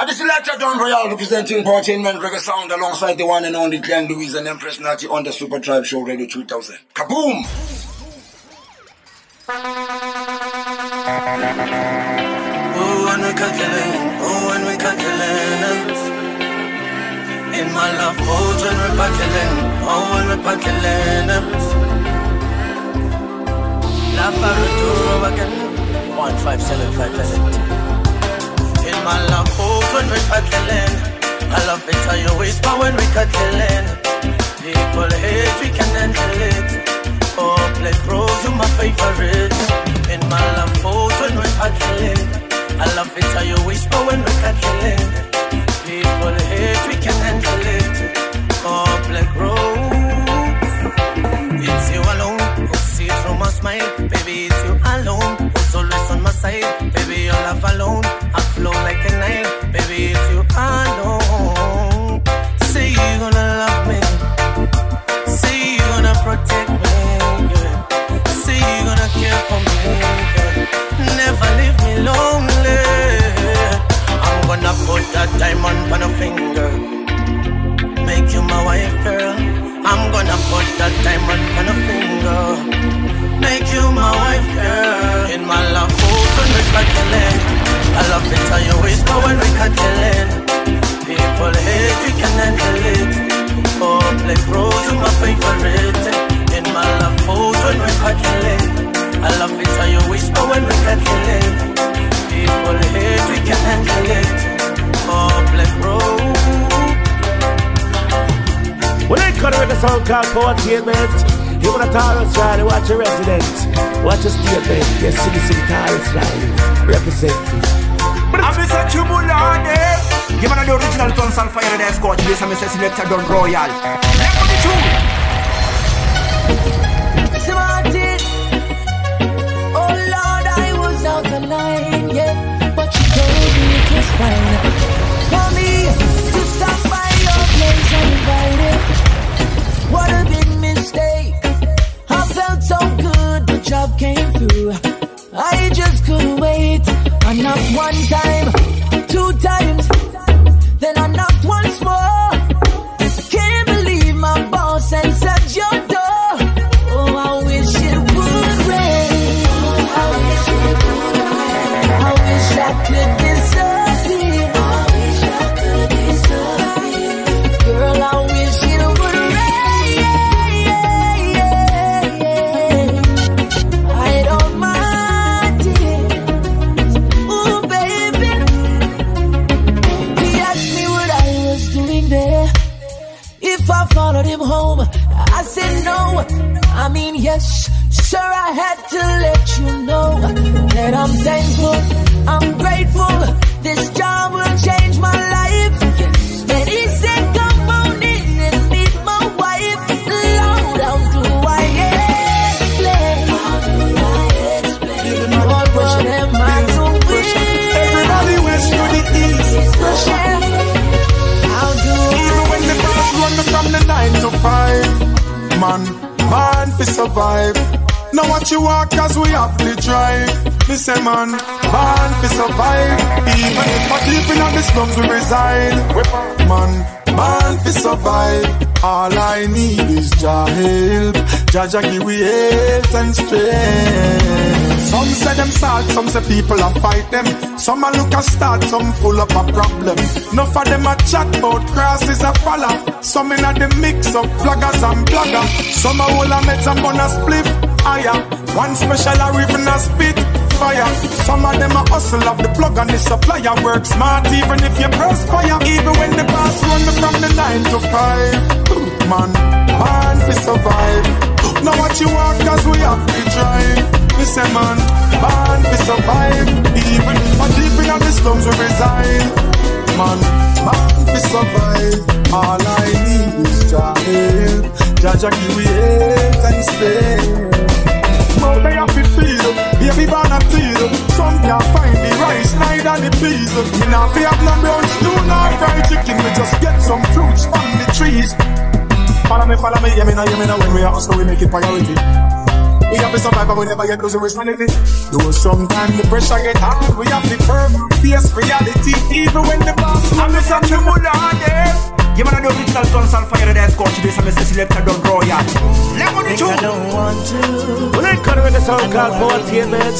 I just lecture Don Royale representing entertainment reggae sound alongside the one and only Glenn Louise and Empress Natty on the Super Drive Show Radio 2000. Kaboom! Oh, when we calculate, oh, when we calculate. In my love boat, when we're calculating, oh, when we're calculating. La again, one five seven five eight. My love boat, when we're calculating. I love it how you whisper when we calculating. People hate, we can handle it. Oh, play pros, you my favorite. In my love boat, when we're calculating. I love it how you whisper when we're calculating. That diamond on a finger. Called Powertainment, you wanna Taurus ride, watch your resident, watch your statement, yes, city, city, Taurus ride, representing. I'm Mr. Chumulane. Give me the original tone sulfur in the scotch. This is Mr. Selector Don Royal. Let me the. Smarted. Oh Lord, I was out of line, yeah. But you told me it was fine. Job came through. I just couldn't wait. Knocked one time, two times, then I yes, sir, I had to let you know that I'm thankful, I'm grateful. Survive. Now what you walk as we have to drive. Me say man, man fi survive. Even if I deep in the slums we reside. Man, man fi survive. All I need is Jah help. Jah Jah give we health and strength. Some say them sad, some say people a fight them. Some a look a start, some full up a problem. Enough of them a chat about crosses a follow. Some in a the mix of vloggers and blogger. Some a hold a meds and bun a spliff higher. One special a ribbon a spit fire. Some of them a hustle of the plug and the supplier work smart even if you perspire. Even when the boss run me from the nine to five. Man, man, we survive. Now what you want cause we have to drive. Me say man, man, we survive. Even if I deep in the slums we reside. Man, man, we survive. All I need is Jah. Jah Jah give we health and strength. Now they have to feed Baby born a teal Some can't find the rice Neither the peas Me not fi have no brunch Do not fried chicken Me just get some fruits from the trees Follow me, follow me Yeah me know, yeah me know When we are hustle we make it priority We have to survive and we never get losing responsibly Though sometimes the pressure get hard We have to firm our face reality. Even when the boss I'm the son the mother there. You man the original sons on fire that's got to be some selector Don Royal. Let me Think I don't want to. Well, they cut with a song called Entertainment.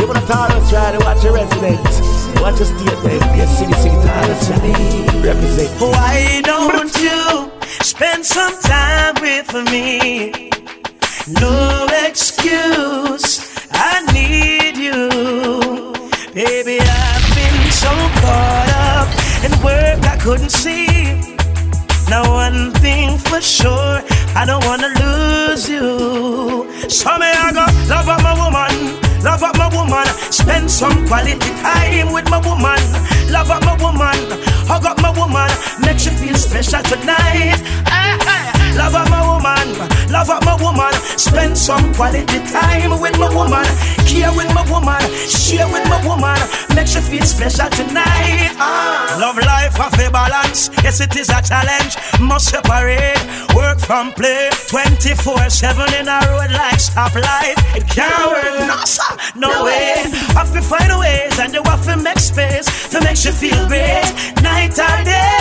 You wanna talk us try to watch your resident. Watch your statement. Yes, sing it, sing it, all us Represent. Why don't you spend some time with me? No excuse, I need you. Baby, I've been so caught up in work I couldn't see. Now one thing for sure, I don't wanna lose you. So me I go love up my woman, love up my woman, spend some quality time with my woman, love up my woman, hug up my woman, make you feel special tonight. Love up my woman, love up my woman, spend some quality time with my woman, care with my woman, share with my woman, make you feel special tonight. Ah. Love life have a balance, yes it is a challenge, must separate. Work from play, 24/7 in a road like stoplight. It can't work, no sir, no way. Have to find ways and you have to make space to make you feel great, night or day.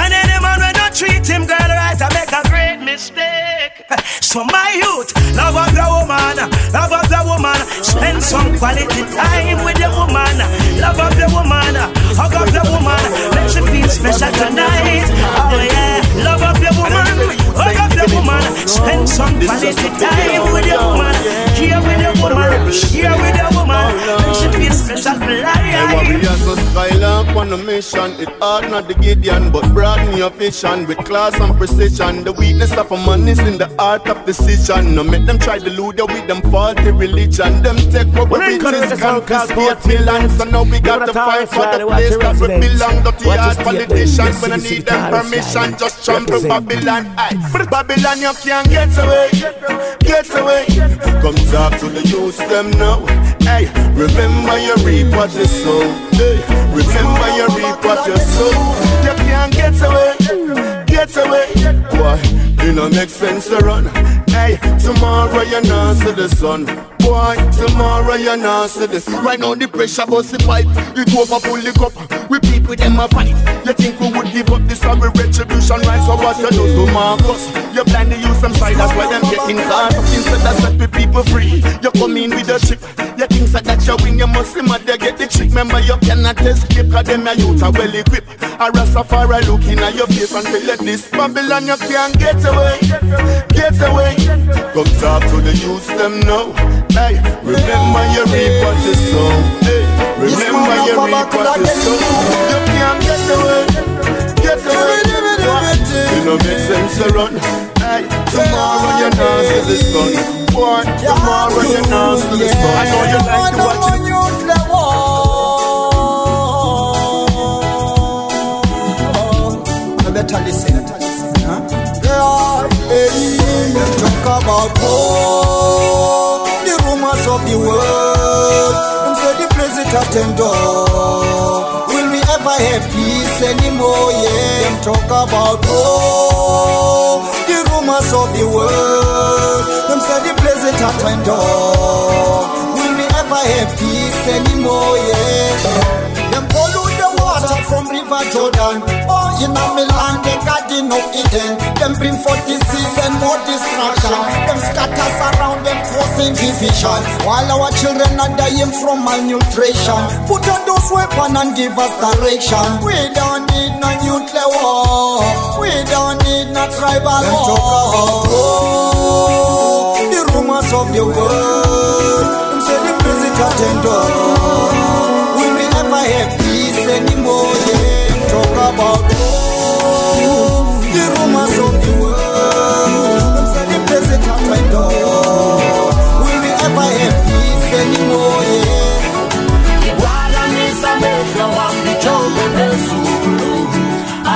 And any man when treat him girl right, I make a great mistake. So my youth, love of the woman, love of the woman, spend some quality time with the woman, love of the woman, hug of the woman, make you feel special tonight. Oh yeah, love of the woman, hug of the woman, spend some quality time with the woman, mission. It hard not the Gideon, but broaden your vision with class and precision. The weakness of a man is in the art of decision. No make them try to lure you with them faulty religion. Them take what we Well, then cut riches, confiscate millions. So now we got wanna fight for the place your that we belong. Dirty your hard politicians. When I need the them permission, just trample Represent. Babylon. Aye. Babylon, you can't get away. Get away. Come talk to the youth, them now. Hey, remember you reap what you sow. Hey, remember you reap what you sow. You can't get away. Get away. Why? It no make sense to run. Hey, tomorrow you're not see the sun. Boy, tomorrow you're not see the sun. Right now the pressure bust the pipe. It over pull the cup. We people them a fight. You think we would give up this sorry retribution right? So what you do to Marcus? You to use some side, that's why them getting caught up. Instead of set the people free, you come in with a trick. You think so that you win, you must mad, they get the trick. Remember you cannot escape, cause them a youth are well equipped. A Rastafari looking at your face and you this Babylon you can't get away, get away. Come talk to the youth them now. Hey, remember you reap what you sow. Hey, remember you reap what you sow. You can't get away, get away. You know make sense to run. Hey, tomorrow you not see the sun. Boy, tomorrow you not see the sun. I know you like to watch it. better listen. Huh? Yeah, hey, talk about war, the rumors of the world. Them door. Will we ever have peace anymore? Yeah, them talk about war, the rumors of the world. Them say the it at door. Will we ever have peace anymore? Yeah. From River Jordan. Oh, in a Milan, they got enough Eden. Them bring for disease and more destruction. Them scatters around them causing division. While our children are dying from malnutrition. Put on those weapons and give us direction. We don't need no nuclear war. We don't need no tribal war. Oh, the rumors of the world. Them say the president agenda. About oh, the rumors of the world. Them say the president agenda. Will we ever have peace anymore? Yeah. Walamisa mefya wambichongo nesulu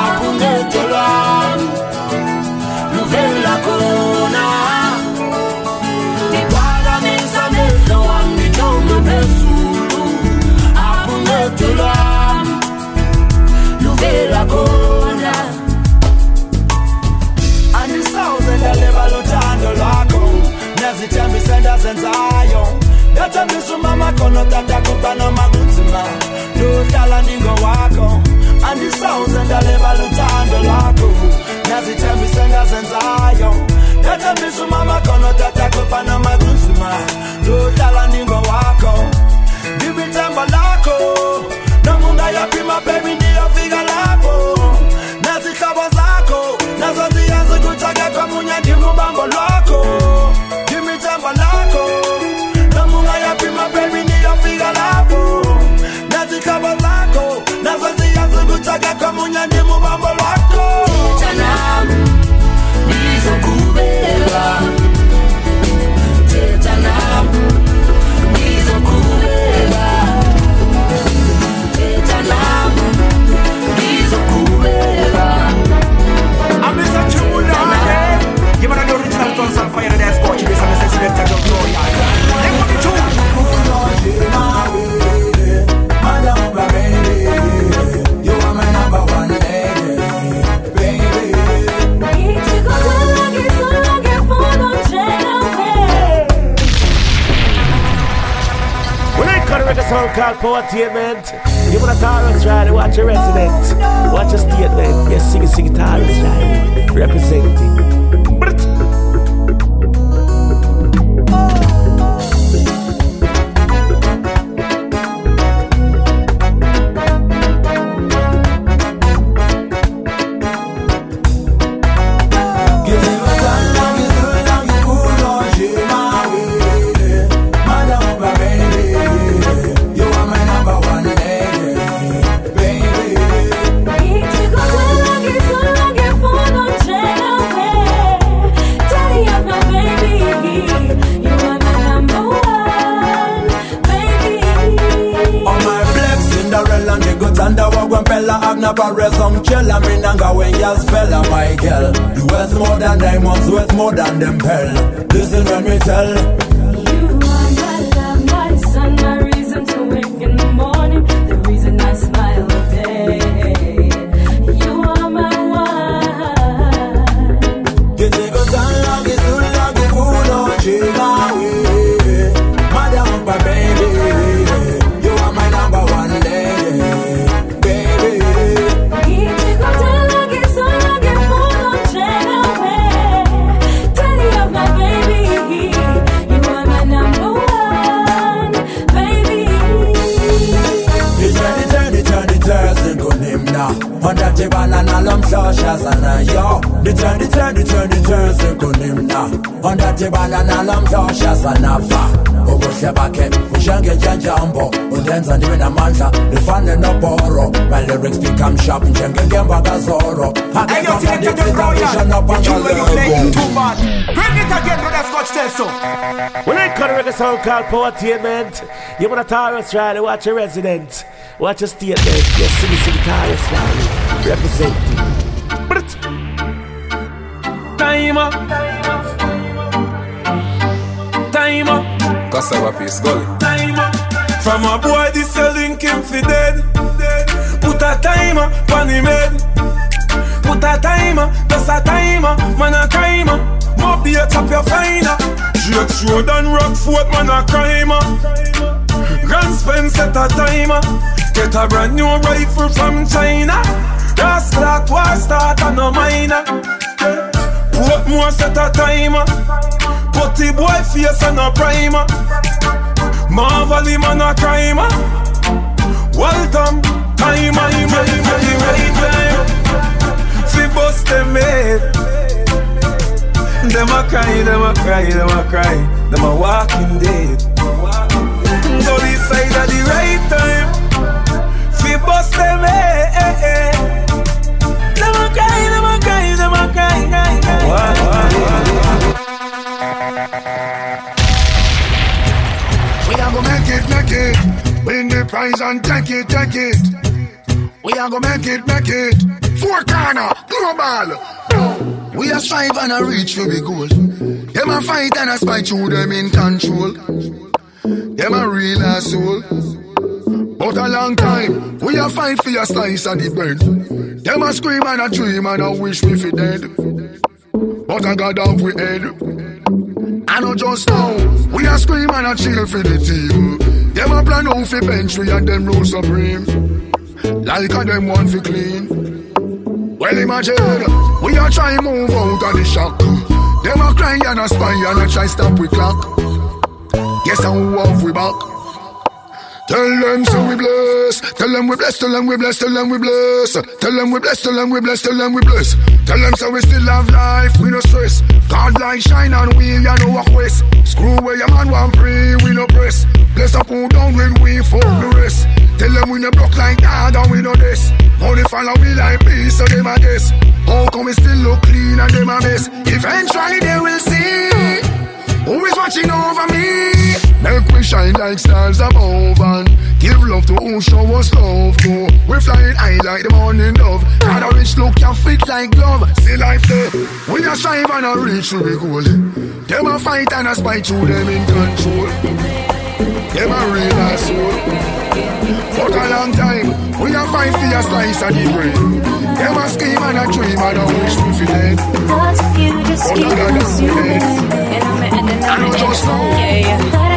akunetola luvela kona song called Powertainment, you wanna Taurus ride, watch your resident, watch your statement. Yes, sing it, sing it, Taurus ride, representing. Wagwampella agna parezong chella minanga when yas fella my girl You worth more than diamonds, worth more than them pearl. Listen when we tell sana yo. Ditani tani tani tani kunimna Honda tibana na. Lomshosha sana fa. Ubuhle bakhe njengenjenjambo undenza ndibe namandla ndifane nobhoro my lyrics become sharp njengengemba kazoro Hey, yo, selector Don Royal. The tune where you play too bad. Bring it again to that Scotch tell so. when I cut a record song called Powertainment, you wanna Taurus ride, watch your resident, watch your statement. Yes, sing it, sing it, Taurus ride, representing. But Timer. Timer. Cassava piece, gully. Timer. From a boy, this a link him fi dead. Put a timer pon him head. Put a timer, just a timer, man a timer. Mob the top your finer. Drake Road and Rockfort, man a crimer. Grants Pen set a timer. Get a brand new rifle from China. Gas clock war start and no minor. Portmore set a timer. Putty boy face and a primer. Marvel him and a crimer. Welcome, time, time, time, time, right time. Fi bust them head. Them a cry, them a cry, them a cry. Them a walking dead. Go this side at the right time. Fi bust them head. The and take it, take it. We are gonna make it, make it. Four corner, global. We are strive and a reach for the goal. Them a fight and a spite through them in control. Them a real asshole. But a long time, we a fight for your slice of the bread. Them a scream and a dream and a wish we fi dead. But I got off we head. I know just now, we a scream and a cheer for the team. Them a plan out fi bench we and them rule supreme. like a them one fi clean. Well imagine, we are trying move out of the shock. Them a cry and a spy and a try stop we clock. Guess how off we back. Tell them so we bless. Tell them we bless. Tell them we bless. Tell them we bless. Tell them we bless. Tell them we bless. Tell them we bless. Tell them so we still have life. We no stress. God like shine and we ya no walk west. Screw where your man want pray. We no press. Bless up who down when we for the rest. Tell them we no block like God and we no this. Only follow we like peace so them a guess. How come we still look clean and them a mess? Eventually they will see. Who is watching over me? Make we shine like stars above and give love to who show us love. Go, we flying high like the morning dove. Got a rich look, you fit like glove. See life there. We a strive and a reach to the goal. Them a fight and a spite to them in control. Them a real asshole. For a long time, we a fight for a slice of the bread. Them a scheme and a dream and a wish to feel it. Thoughts of you just keep And I'm know. Yeah, yeah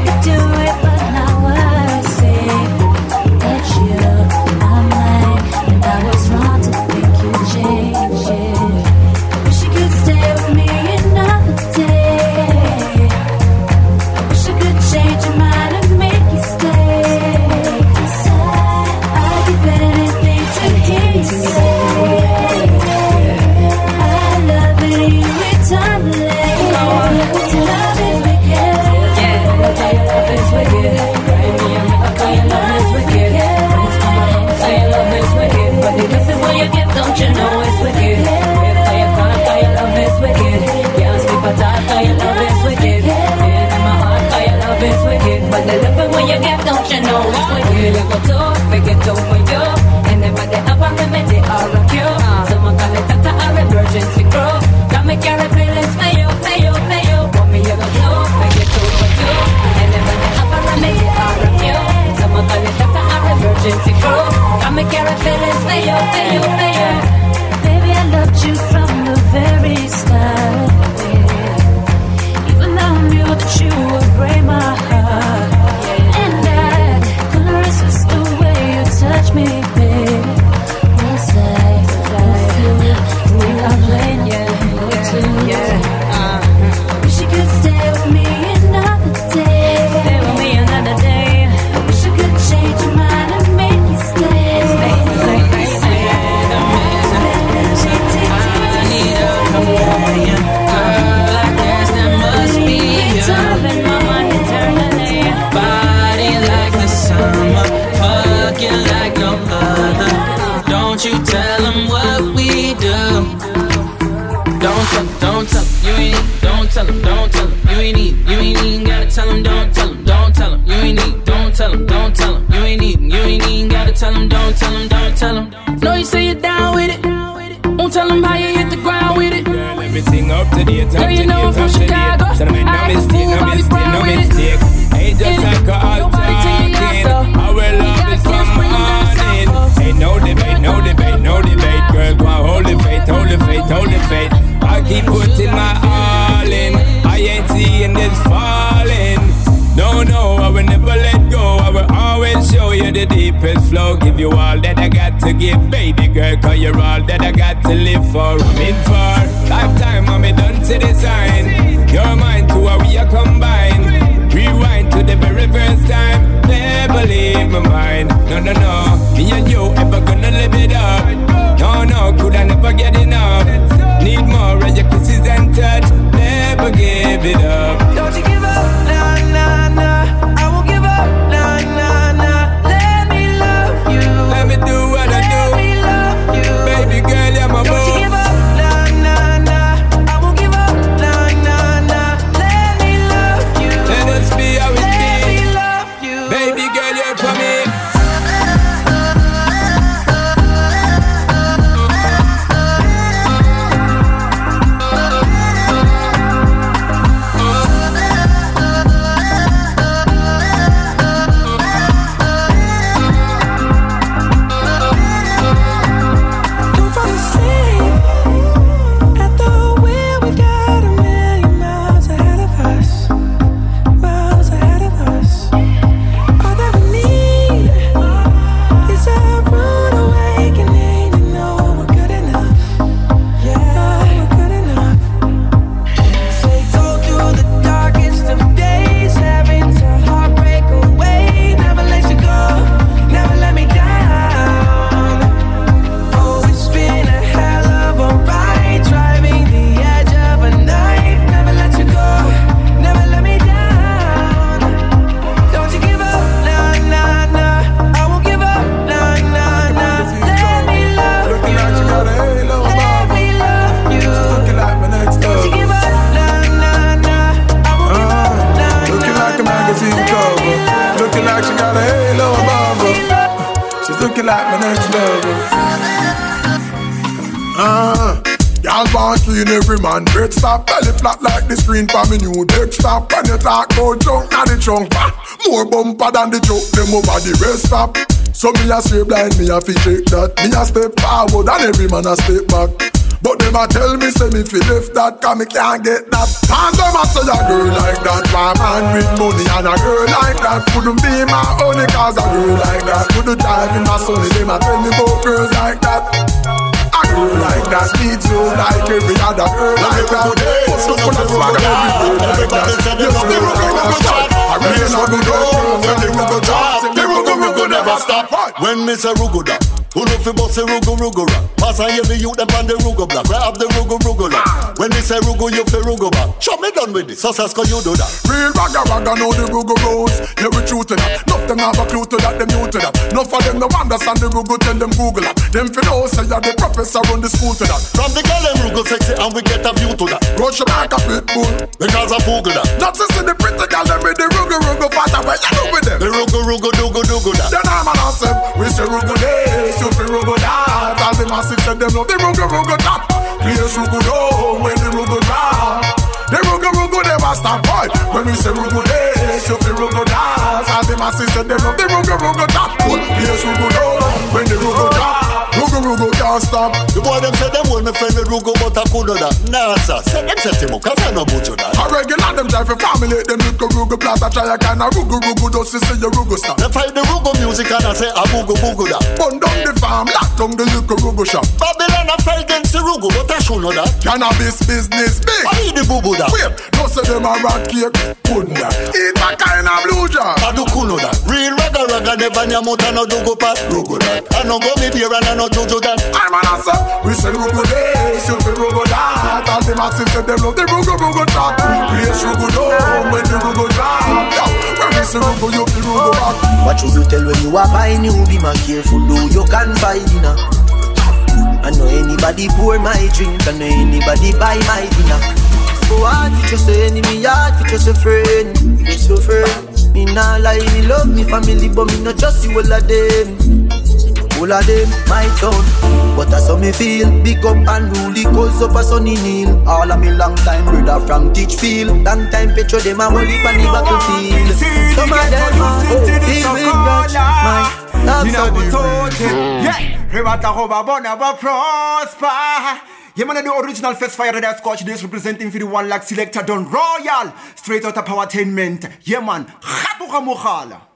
tell 'em how you hit the ground with it. Girl, everything up to date, up Girl, to you date, know I'm from date. Chicago. So I mean, no mistake, no mistake, no mistake. Ain't just Yeah. Flow. Give you all that I got to give, baby girl. Cause you're all that I got to live for. I'm in for lifetime, I'm done to the sign. You're mine too, how we are combined. Rewind to the very first time. Never leave my mind. No, no, no. Me and you ever gonna live it up. No, no, could I never get enough? Need more of your kisses and touch. Never give it up. Ah. Y'all want clean every man bed stop Belly flat like the screen for me new deck stop. When you talk about junk, not the trunk ah, More bumper than the joke, them over the rest stop. So me a straight blind, me a fi shake that. Me a step forward and every man a step back. But them a tell me say me fi left that Cause me can't get that. And them a say a girl like that. My man with money and a girl like that. Couldn't be my only cause a girl like that. Couldn't drive in my sonny Them a tell me about girls like that like that needs you like every other girl like that. What's the full of swag every girl like that Yes, the rugo rugo chat I really the girl When the rugo chat The rugo rugo never stop. When me say rugo da who know fi bust the rugo rugo rap? Pass hear the youth them on the rugo block. Right up the rugo rugo lock. When me say rugo, you fi rugo back. Show me done with this. So says you do that. Real ragga ragga know the rugo goes. Yeah, we true to that. Nuff them have a clue to that, them new to that. Nuff of them no understand the rugo, tell them Google that. Them fi know say you're the professor run the school to that. From the girl them rugo sexy and we get a view to that. Rush back a pit bull. Because I Google that. Not to see the pretty girl them with the rugo rugo fatter. Where you do with them? The rugo rugo dugo dugo that. Then I'm an awesome. We say rugo this, you fi rugo that. All the massive said them love the rugo rugo top. Place rugo down when the rugo drop. The rugo rugo never stop boy. When we say rugo this, you feel rugo that. All the massive said them love the rugo rugo top. Place rugo down when the rugo drop. Rugo rugo can't stop. The boy them me friend with rugo, but I couldn't that. Nah sir, say them set him up, cause I know about you that. A regular them try for family, them rugo rugo plot. I try a kind of rugo rugo just to see your rugo stop. They find the rugo music and I say a bugo bugo that. Burn down the farm, lock down the little rugo shop. Babylon I fight against the rugo, but I should know that. Cannabis business big. I need the bubu that. Wait, don't say them a rat cake. That? Eat my kind of blue jar. I do kuno that. Real ragga ragga never near and no do go past. Rugo that. I no go me beer and I no jojo that. I'm an answer. We say rugo you that. All them love the rugo rugo top. Place rugo down when rugo drop. We rugo, you back. What you tell when you are buying you be my careful though you can buy dinner. I know anybody pour my drink, I know anybody buy my dinner. So hard to just say enemy, hard to just a friend, just a friend. Me nah lie, me love me family, but me not just see all of them. All of them, my town. But that's how me feel. Big up and rule cause up a sunny kneel. All of me long time brother from Teachfield. Long time petro them a holy pan the battlefield. Some of them are filled with grudge. My Yeah, Rebata Roba Bonaba Prosper. Yeah, man, the original first Fire that Scotch this representing for the one lakh selector Don Royal. Straight out of Powertainment. Yeah, man. Khatuka Mukhala.